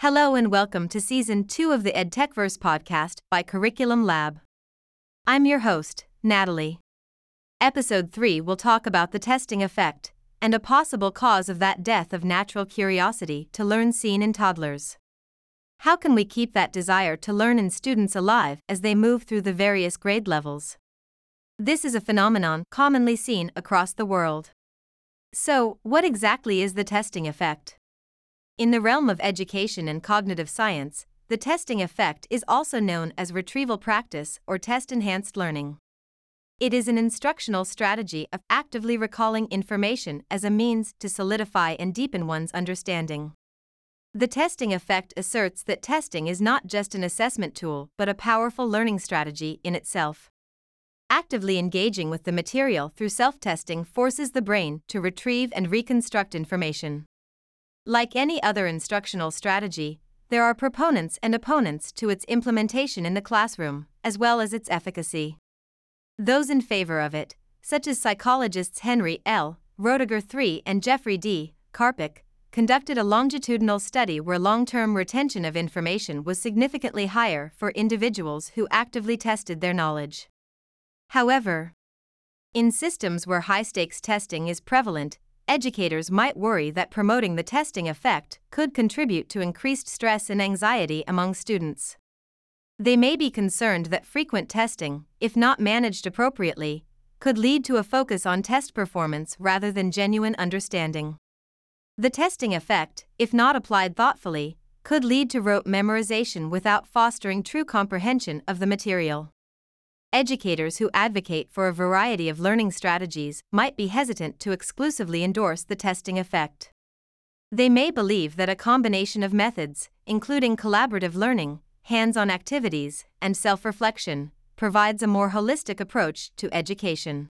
Hello and welcome to Season 2 of the EdTechverse podcast by Curriculum Lab. I'm your host, Natalie. Episode 3 will talk about the testing effect and a possible cause of that death of natural curiosity to learn seen in toddlers. How can we keep that desire to learn in students alive as they move through the various grade levels? This is a phenomenon commonly seen across the world. So, what exactly is the testing effect? In the realm of education and cognitive science, the testing effect is also known as retrieval practice or test enhanced learning. It is an instructional strategy of actively recalling information as a means to solidify and deepen one's understanding. The testing effect asserts that testing is not just an assessment tool but a powerful learning strategy in itself. Actively engaging with the material through self testing forces the brain to retrieve and reconstruct information. Like any other instructional strategy, there are proponents and opponents to its implementation in the classroom, as well as its efficacy. Those in favor of it, such as psychologists Henry L. Roediger III and Jeffrey D. Karpicke, conducted a longitudinal study where long term retention of information was significantly higher for individuals who actively tested their knowledge. However, in systems where high stakes testing is prevalent, educators might worry that promoting the testing effect could contribute to increased stress and anxiety among students. They may be concerned that frequent testing, if not managed appropriately, could lead to a focus on test performance rather than genuine understanding. The testing effect, if not applied thoughtfully, could lead to rote memorization without fostering true comprehension of the material. Educators who advocate for a variety of learning strategies might be hesitant to exclusively endorse the testing effect. They may believe that a combination of methods, including collaborative learning, hands on activities, and self reflection, provides a more holistic approach to education.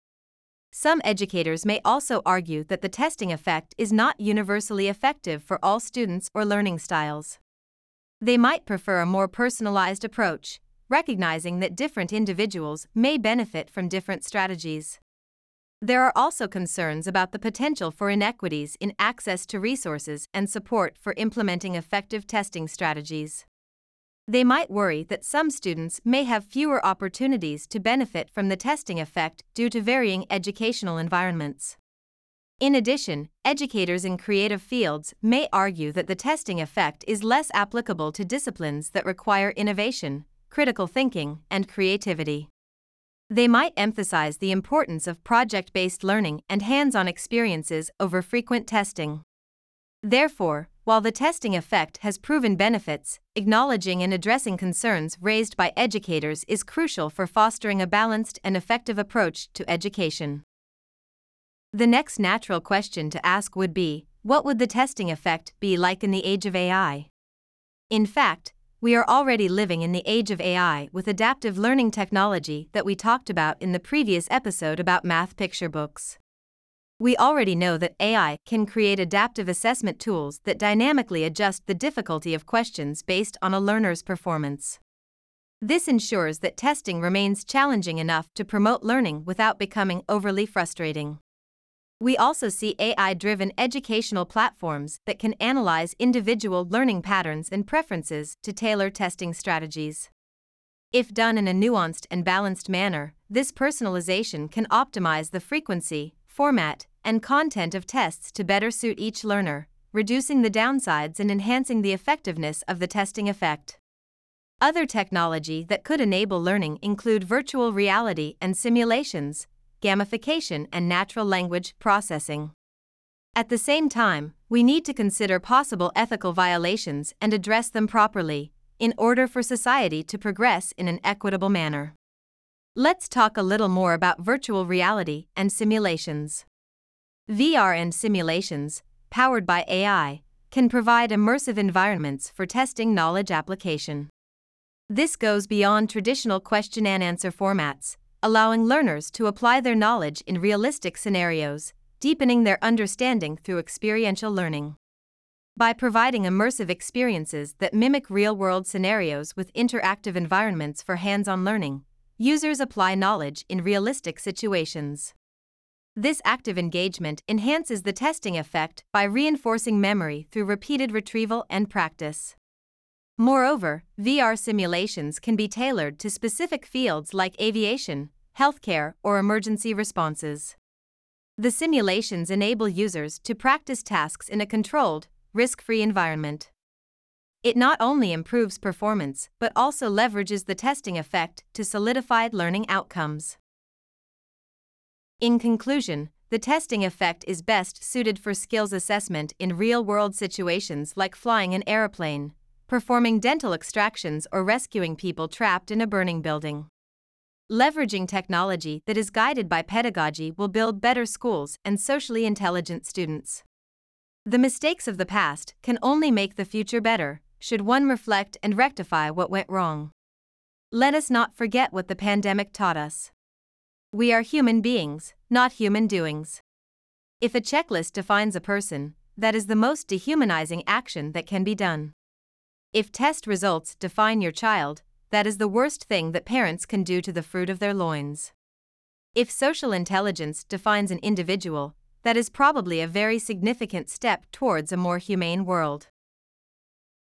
Some educators may also argue that the testing effect is not universally effective for all students or learning styles. They might prefer a more personalized approach, recognizing that different individuals may benefit from different strategies. There are also concerns about the potential for inequities in access to resources and support for implementing effective testing strategies. They might worry that some students may have fewer opportunities to benefit from the testing effect due to varying educational environments. In addition, educators in creative fields may argue that the testing effect is less applicable to disciplines that require innovation, critical thinking, and creativity. They might emphasize the importance of project based learning and hands on experiences over frequent testing. Therefore, while the testing effect has proven benefits, acknowledging and addressing concerns raised by educators is crucial for fostering a balanced and effective approach to education. The next natural question to ask would be what would the testing effect be like in the age of AI? In fact, we are already living in the age of AI with adaptive learning technology that we talked about in the previous episode about math picture books. We already know that AI can create adaptive assessment tools that dynamically adjust the difficulty of questions based on a learner's performance. This ensures that testing remains challenging enough to promote learning without becoming overly frustrating. We also see AI driven educational platforms that can analyze individual learning patterns and preferences to tailor testing strategies. If done in a nuanced and balanced manner, this personalization can optimize the frequency, format, and content of tests to better suit each learner, reducing the downsides and enhancing the effectiveness of the testing effect. Other technology that could enable learning include virtual reality and simulations, gamification, and natural language processing. At the same time, we need to consider possible ethical violations and address them properly, in order for society to progress in an equitable manner. Let's talk a little more about virtual reality and simulations. VR and simulations, powered by AI, can provide immersive environments for testing knowledge application. This goes beyond traditional question and answer formats, allowing learners to apply their knowledge in realistic scenarios, deepening their understanding through experiential learning. By providing immersive experiences that mimic real world scenarios with interactive environments for hands on learning, users apply knowledge in realistic situations. This active engagement enhances the testing effect by reinforcing memory through repeated retrieval and practice. Moreover, VR simulations can be tailored to specific fields like aviation, healthcare, or emergency responses. The simulations enable users to practice tasks in a controlled, risk free environment. It not only improves performance but also leverages the testing effect to solidified learning outcomes. In conclusion, the testing effect is best suited for skills assessment in real world situations like flying an aeroplane, performing dental extractions, or rescuing people trapped in a burning building. Leveraging technology that is guided by pedagogy will build better schools and socially intelligent students. The mistakes of the past can only make the future better, should one reflect and rectify what went wrong. Let us not forget what the pandemic taught us. We are human beings, not human doings. If a checklist defines a person, that is the most dehumanizing action that can be done. If test results define your child, that is the worst thing that parents can do to the fruit of their loins. If social intelligence defines an individual, that is probably a very significant step towards a more humane world.